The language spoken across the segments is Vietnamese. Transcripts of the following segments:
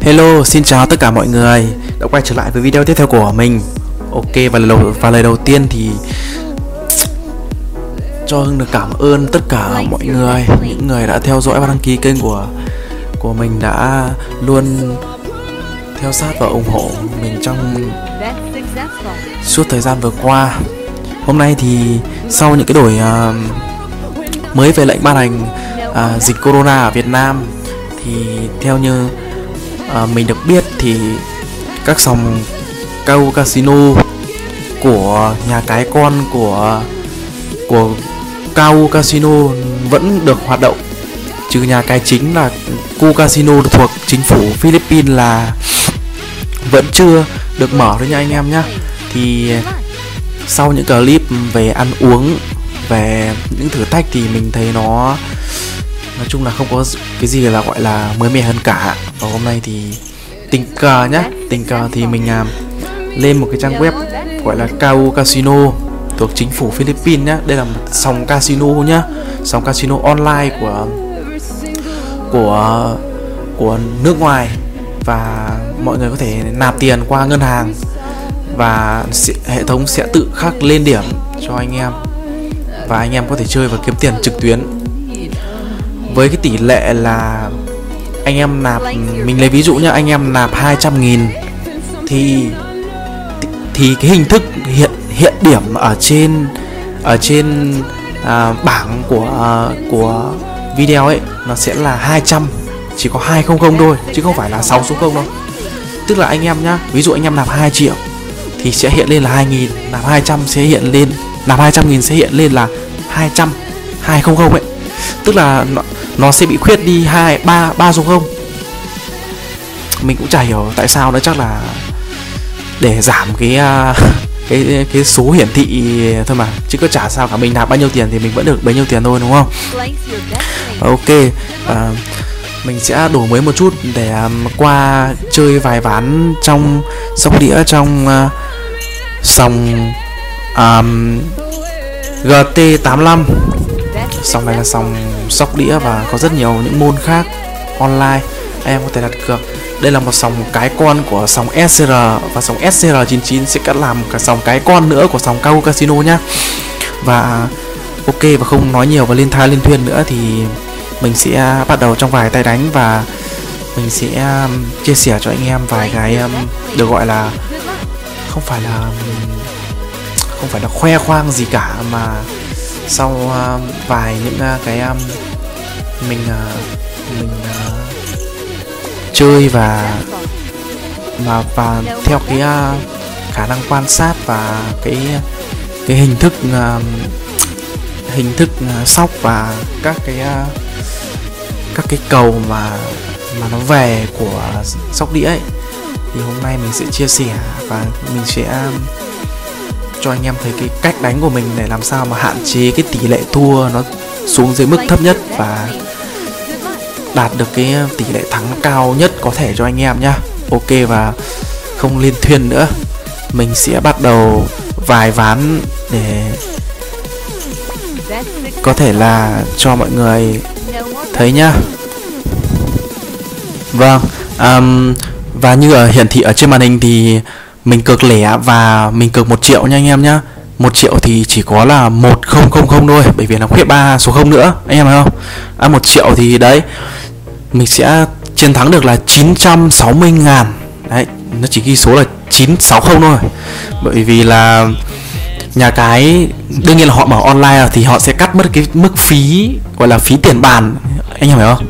Hello, xin chào tất cả mọi người. Đã quay trở lại với video tiếp theo của mình. Ok, và lời đầu, và lời đầu tiên thì cho Hưng được cảm ơn tất cả mọi người. Những người đã theo dõi và đăng ký kênh của của mình đã luôn theo sát và ủng hộ mình trong suốt thời gian vừa qua Hôm nay thì sau những cái đổi uh, mới về lệnh ban hành uh, dịch corona ở Việt Nam thì theo như uh, mình được biết thì các sòng cao casino của nhà cái con của của cao casino vẫn được hoạt động. Trừ nhà cái chính là cu casino thuộc chính phủ Philippines là vẫn chưa được mở thôi nha anh em nhá. Thì sau những clip về ăn uống, về những thử thách thì mình thấy nó, nói chung là không có cái gì là gọi là mới mẻ hơn cả. Và hôm nay thì tình cờ nhá. Tình cờ thì mình làm lên một cái trang web gọi là Kau Casino thuộc chính phủ Philippines nhá. Đây là một sòng casino nhá. Sòng casino online của của của nước ngoài. Và mọi người có thể nạp tiền qua ngân hàng và hệ thống sẽ tự khắc lên điểm cho anh em. Và anh em có thể chơi và kiếm tiền trực tuyến. Với cái tỷ lệ là anh em nạp mình lấy ví dụ nhá anh em nạp 200 nghìn thì thì cái hình thức hiện hiện điểm ở trên ở trên à, bảng của à, của video ấy nó sẽ là 200 chỉ có 200 thôi chứ không phải là 6 số 0 đâu. Tức là anh em nhá ví dụ anh em nạp 2 triệu thì sẽ hiện lên là 2000 nạp 200 sẽ hiện lên nạp 200 nghìn sẽ hiện lên là 200 200 ấy. Tức là nó, nó sẽ bị khuyết đi hai ba ba số không. Mình cũng chả hiểu tại sao nữa chắc là để giảm cái à, cái cái số hiển thị thôi mà. Chứ có chả sao cả mình nạp bao nhiêu tiền thì mình vẫn được bấy nhiêu tiền thôi đúng không? Ok à, mình sẽ đổi mới một chút để um, qua chơi vài ván trong sóc đĩa trong uh, sòng um, GT85 sòng này là sòng sóc đĩa và có rất nhiều những môn khác online. Em có thể đặt cược. Đây là một sòng cái con của sòng SCR và sòng SCR99 sẽ cắt làm cả sòng cái con nữa của sòng Cao Casino nhá. Và ok và không nói nhiều và liên thai liên thuyên nữa thì mình sẽ bắt đầu trong vài tay đánh và mình sẽ um, chia sẻ cho anh em vài cái um, được gọi là không phải là không phải là khoe khoang gì cả mà sau uh, vài những uh, cái um, mình uh, mình uh, chơi và mà và theo cái uh, khả năng quan sát và cái cái hình thức uh, hình thức uh, sóc và các cái uh, các cái cầu mà mà nó về của sóc đĩa ấy thì hôm nay mình sẽ chia sẻ và mình sẽ um, cho anh em thấy cái cách đánh của mình để làm sao mà hạn chế cái tỷ lệ thua nó xuống dưới mức thấp nhất và đạt được cái um, tỷ lệ thắng cao nhất có thể cho anh em nhá. Ok và không liên thuyên nữa. Mình sẽ bắt đầu vài ván để có thể là cho mọi người thấy nhá. Vâng um, và như ở hiển thị ở trên màn hình thì mình cược lẻ và mình cược một triệu nha anh em nhá. Một triệu thì chỉ có là một không không không thôi, bởi vì nó khuyết ba số không nữa, anh em thấy không? À một triệu thì đấy, mình sẽ chiến thắng được là 960 ngàn. Đấy, nó chỉ ghi số là 960 thôi. Bởi vì là nhà cái, đương nhiên là họ mở online thì họ sẽ cắt mất cái mức phí, gọi là phí tiền bàn. Anh em hiểu không?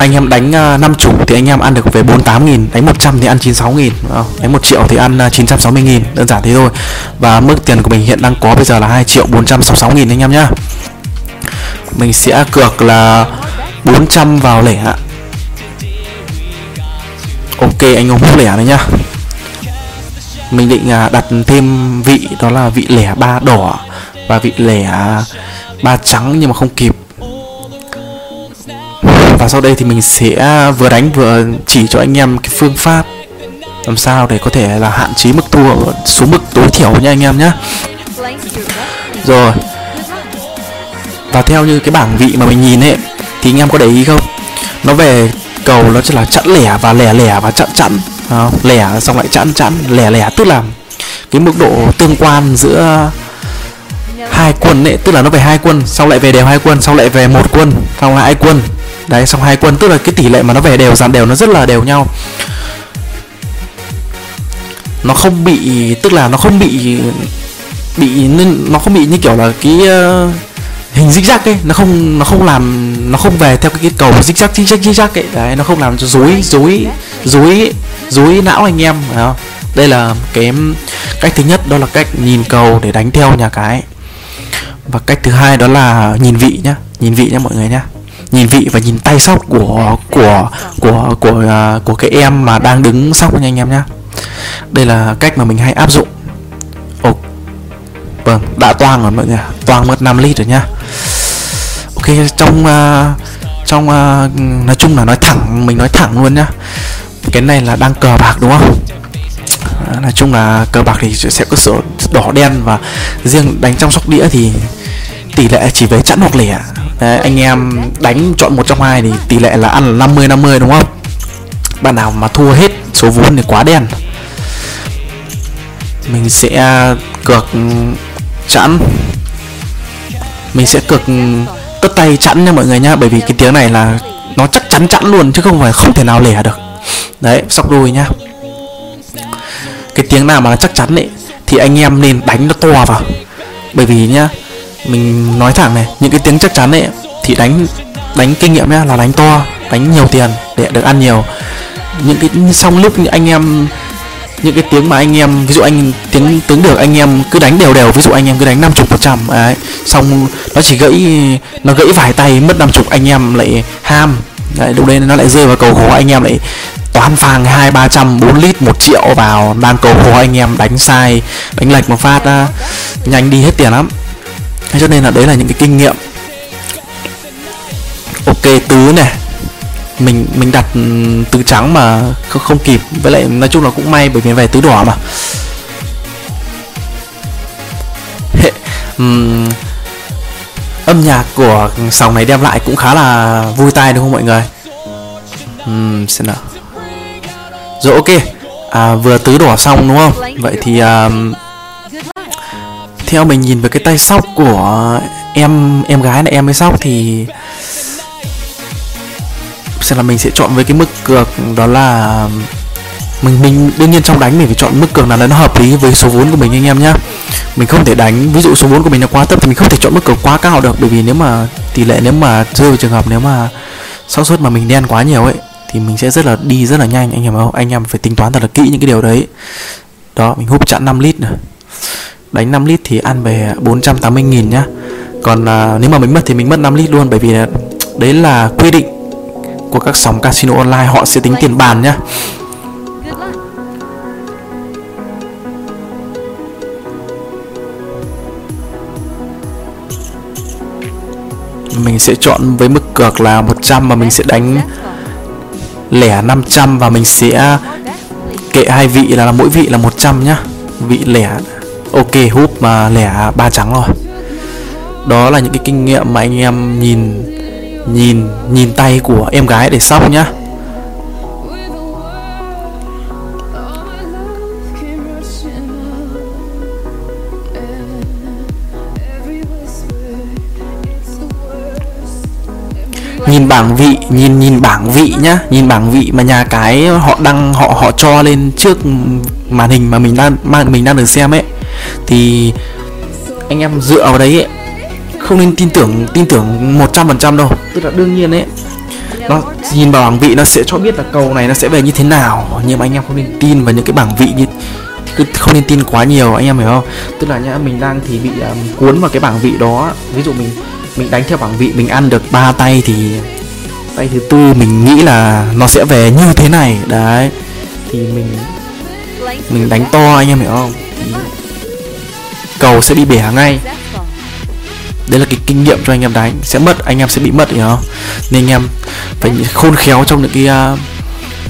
Anh em đánh à, uh, 5 chủ thì anh em ăn được về 48 nghìn đánh 100 thì ăn 96 nghìn. Đánh 1 triệu thì ăn à, 960 nghìn. Đơn giản thế thôi. Và mức tiền của mình hiện đang có bây giờ là 2 triệu 466 nghìn anh em nhá. Mình sẽ cược là 400 vào lẻ ạ. Ok anh ôm hút lẻ này nhá. Mình định uh, đặt thêm vị đó là vị lẻ ba đỏ và vị lẻ ba trắng nhưng mà không kịp và sau đây thì mình sẽ à, vừa đánh vừa chỉ cho anh em cái phương pháp làm sao để có thể là hạn chế mức thua, xuống mức tối thiểu nha anh em nhé rồi. Và theo như cái bảng vị mà mình nhìn ấy, thì anh em có để ý không? Nó về cầu nó chỉ là chẵn lẻ và lẻ lẻ và chặn chặn lẻ xong lại chẵn chẵn, lẻ lẻ, tức là cái mức độ tương quan giữa hai quân ấy, tức là nó về hai quân, sau lại về đều hai quân, sau lại về một quân, xong lại hai quân đấy xong hai quân tức là cái tỷ lệ mà nó về đều dàn đều nó rất là đều nhau. Nó không bị tức là nó không bị bị nên nó không bị như kiểu là cái uh, hình zigzag ấy. Nó không nó không làm nó không về theo cái, cái cầu zigzag zigzag zigzag ấy. Đấy nó không làm cho rối rối rối não anh em phải không? Đây là cái cách thứ nhất đó là cách nhìn cầu để đánh theo nhà cái. Và cách thứ hai đó là nhìn vị nhá. Nhìn vị nhá mọi người nhá nhìn vị và nhìn tay sóc của của của của uh, của cái em mà đang đứng sóc nha anh em nhé đây là cách mà mình hay áp dụng. Ồ, vâng đã toang rồi mọi người toang mất 5 lít rồi nhá. Ok trong uh, trong uh, nói chung là nói thẳng mình nói thẳng luôn nhá. Cái này là đang cờ bạc đúng không? À, nói chung là cờ bạc thì sẽ có sổ đỏ đen và riêng đánh trong sóc đĩa thì tỷ lệ chỉ về chẵn hoặc lẻ. Đấy, anh em đánh chọn một trong hai thì tỷ lệ là ăn là 50 50 đúng không? Bạn nào mà thua hết số vốn thì quá đen. Mình sẽ cược chẵn. Mình sẽ cược tất tay chẵn nha mọi người nhá bởi vì cái tiếng này là nó chắc chắn chẵn luôn chứ không phải không thể nào lẻ được. Đấy sóc đôi nhá. Cái tiếng nào mà nó chắc chắn ấy thì anh em nên đánh nó to vào. Bởi vì nhá mình nói thẳng này, những cái tiếng chắc chắn ấy, thì đánh đánh kinh nghiệm nhá, là đánh to, đánh nhiều tiền để được ăn nhiều. Những cái, xong lúc anh em, những cái tiếng mà anh em, ví dụ anh, tiếng tướng được, anh em cứ đánh đều đều, ví dụ anh em cứ đánh năm chục một trăm, đấy. Xong nó chỉ gãy, nó gãy vài tay, mất 50 anh em lại ham. Đấy, lúc đấy nó lại rơi vào cầu khổ anh em lại toán phang hai, ba trăm, bốn lít, một triệu vào, đang cầu khổ anh em đánh sai, đánh lệch một phát nhanh đi hết tiền lắm cho nên là đấy là những cái kinh nghiệm. Ok tứ này. Mình mình đặt ừ, tứ trắng mà không, không kịp. Với lại nói chung là cũng may bởi vì về tứ đỏ mà. Hệ, um, âm nhạc của sòng này đem lại cũng khá là vui tai đúng không mọi người? Um, xem nào. Rồi ok. À, vừa tứ đỏ xong đúng không? Vậy thì um, theo mình nhìn về cái tay sóc của em em gái này, em ấy sóc thì sẽ là mình sẽ chọn với cái mức cược đó là mình mình đương nhiên trong đánh mình phải chọn mức cược nào nó hợp lý với số vốn của mình anh em nhá. Mình không thể đánh, ví dụ số vốn của mình nó quá thấp thì mình không thể chọn mức cược quá cao được. Bởi vì nếu mà tỷ lệ nếu mà rơi vào trường hợp nếu mà xác suất mà mình đen quá nhiều ấy, thì mình sẽ rất là đi rất là nhanh. Anh em không anh em phải tính toán thật là kỹ những cái điều đấy. Đó, mình hút chặn 5 lít này đánh 5 lít thì ăn về 480 nghìn nhá. Còn à, nếu mà mình mất thì mình mất 5 lít luôn bởi vì đấy là quy định của các sòng casino online họ sẽ tính tiền bàn nhá. Mình sẽ chọn với mức cược là 100 mà mình sẽ đánh lẻ 500 và mình sẽ kệ hai vị là mỗi vị là 100 nhá. Vị lẻ ok, húp mà lẻ ba trắng rồi. Đó là những cái kinh nghiệm mà anh em nhìn nhìn nhìn tay của em gái để sóc nhá. Nhìn bảng vị, nhìn nhìn bảng vị nhá. Nhìn bảng vị mà nhà cái họ đăng, họ họ cho lên trước màn hình mà mình đang mang mình đang được xem ấy thì anh em dựa vào đấy ấy, không nên tin tưởng tin tưởng một trăm phần trăm đâu. Tức là đương nhiên ấy nó nhìn vào bảng vị nó sẽ cho biết là cầu này nó sẽ về như thế nào. Nhưng mà anh em không nên tin vào những cái bảng vị như cứ không nên tin quá nhiều anh em hiểu không? Tức là nhá mình đang thì bị um, cuốn vào cái bảng vị đó. Ví dụ mình mình đánh theo bảng vị mình ăn được ba tay thì tay thứ tư mình nghĩ là nó sẽ về như thế này. Đấy thì mình mình đánh to anh em hiểu không? Thì cầu sẽ bị bẻ ngay. Đấy là cái kinh nghiệm cho anh em đánh. Sẽ mất anh em sẽ bị mất hiểu không? Nên anh em phải khôn khéo trong những cái uh,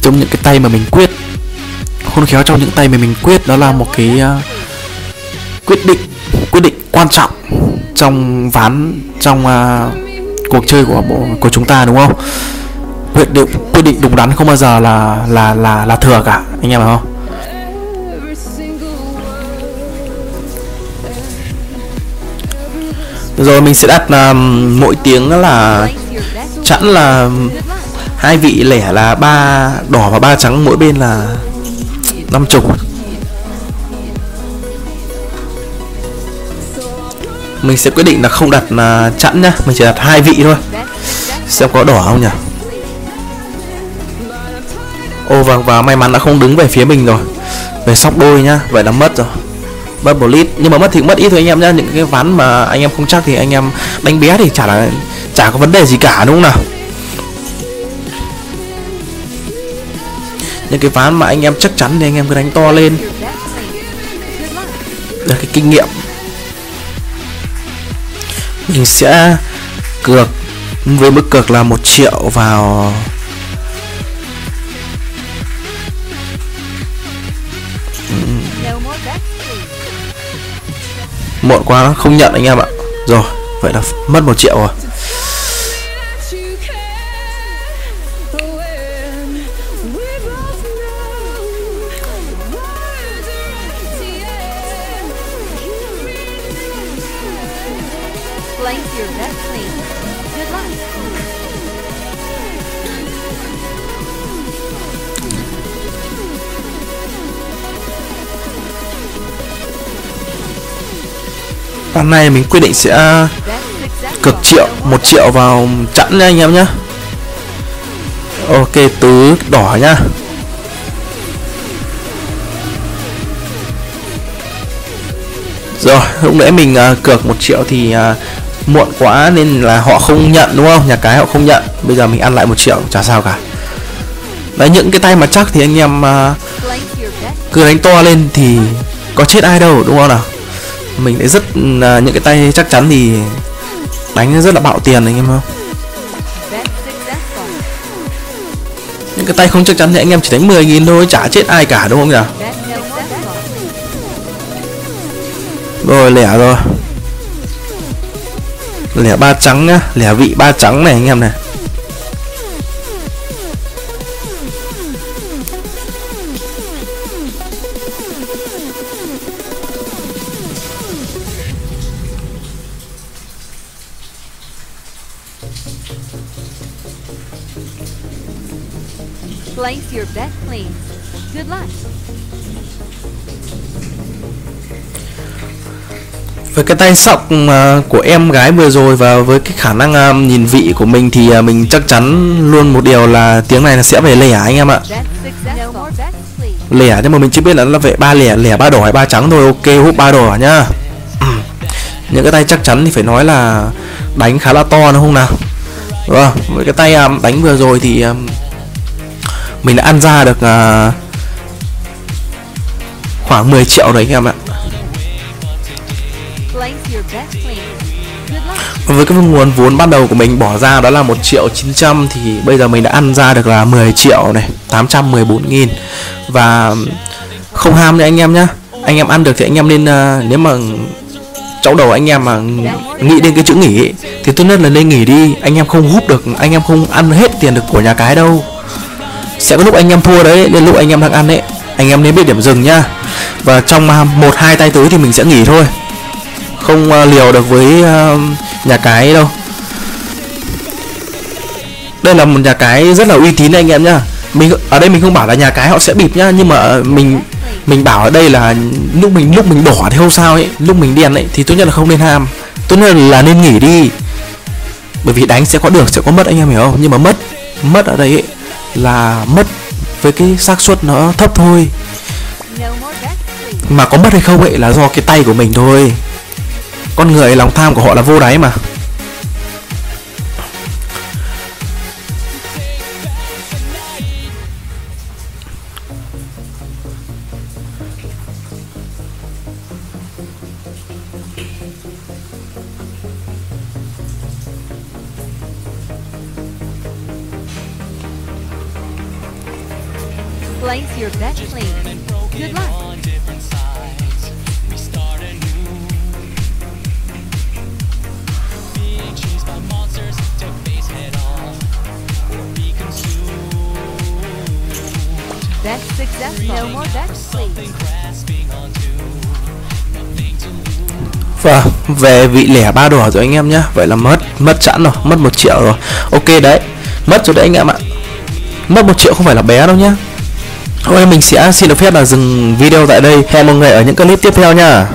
trong những cái tay mà mình quyết. Khôn khéo trong những tay mà mình quyết đó là một cái uh, quyết định quyết định quan trọng trong ván trong uh, cuộc chơi của bộ của chúng ta đúng không? Quyết định quyết định đúng đắn không bao giờ là là là là thừa cả anh em phải không? Rồi mình sẽ đặt uh, mỗi tiếng là chẵn là hai vị lẻ là ba đỏ và ba trắng mỗi bên là năm chục. Mình sẽ quyết định là không đặt là chẵn nhá mình chỉ đặt hai vị thôi. Xem có đỏ không nhỉ? Ô vâng và may mắn đã không đứng về phía mình rồi. Về sóc đôi nhá vậy là mất rồi bubble lead nhưng mà mất thì cũng mất ít thôi anh em nhá. Những cái ván mà anh em không chắc thì anh em đánh bé thì chả là, chả có vấn đề gì cả, đúng không nào? Những cái ván mà anh em chắc chắn thì anh em cứ đánh to lên. Là cái kinh nghiệm. Mình sẽ cược, với mức cược là một triệu vào ừ muộn quá nó không nhận anh em ạ. Rồi, vậy là mất một triệu rồi. Hôm nay mình quyết định sẽ à, cực triệu một triệu vào chẵn nha anh em nhá. Ok tứ đỏ nhá. Rồi lúc nãy mình uh, cược một triệu thì uh, muộn quá nên là họ không nhận đúng không? Nhà cái họ không nhận bây giờ mình ăn lại một triệu chả sao cả. Đấy những cái tay mà chắc thì anh em uh, cứ đánh to lên thì có chết ai đâu đúng không nào? Mình lại rất à, những cái tay chắc chắn thì đánh rất là bạo tiền anh em không những cái tay không chắc chắn thì anh em chỉ đánh 10 nghìn thôi chả chết ai cả đúng không nhỉ? Rồi lẻ rồi. Lẻ ba trắng nhá lẻ vị ba trắng này anh em này. Place your bet, please. Good luck. với cái tay sóc mà của em gái vừa rồi và với cái khả năng à, nhìn vị của mình thì à, mình chắc chắn luôn một điều là tiếng này là sẽ về lẻ anh em ạ. Lẻ nhưng mà mình chưa biết là nó về ba lẻ lẻ ba đỏ hay ba trắng thôi ok hút ba đỏ nhá. Những cái tay chắc chắn thì phải nói là đánh khá là to đúng không nào? Vâng với cái tay um, đánh vừa rồi thì um, mình đã ăn ra được uh, khoảng 10 triệu đấy anh em ạ. Với cái nguồn vốn ban đầu của mình bỏ ra đó là 1 triệu 900 thì bây giờ mình đã ăn ra được là 10 triệu này 814 nghìn. Và không ham đấy anh em nhá. Anh em ăn được thì anh em nên uh, nếu mà trong đầu anh em mà nghĩ đến cái chữ nghỉ thì tốt nhất là nên nghỉ đi. Anh em không hút được anh em không ăn hết tiền được của nhà cái đâu sẽ có lúc anh em thua đấy đến lúc anh em đang ăn ấy anh em nên biết điểm dừng nhá. Và trong à, một hai tay tới thì mình sẽ nghỉ thôi. Không uh, liều được với uh, nhà cái đâu. Đây là một nhà cái rất là uy tín anh em nhá. Mình ở đây mình không bảo là nhà cái họ sẽ bịp nhá nhưng mà mình mình bảo ở đây là lúc mình lúc mình đỏ thì không sao ấy lúc mình đen ấy thì tốt nhất là không nên ham. Tốt nhất là nên nghỉ đi. Bởi vì đánh sẽ có được sẽ có mất anh em hiểu không? Nhưng mà mất mất ở đây ấy là mất với cái xác suất nó thấp thôi. Mà có mất hay không ấy là do cái tay của mình thôi. Con người lòng tham của họ là vô đáy mà. Your bet, please. Good luck. Best successful. No more bets, please. Vâng, về vị lẻ ba đỏ rồi anh em nhá Vậy là mất, mất sẵn rồi, mất một triệu rồi Ok đấy, mất rồi đấy anh em ạ Mất một triệu không phải là bé đâu nhá Thôi, mình sẽ xin được phép là dừng video tại đây. Hẹn mọi người ở những clip tiếp theo nha.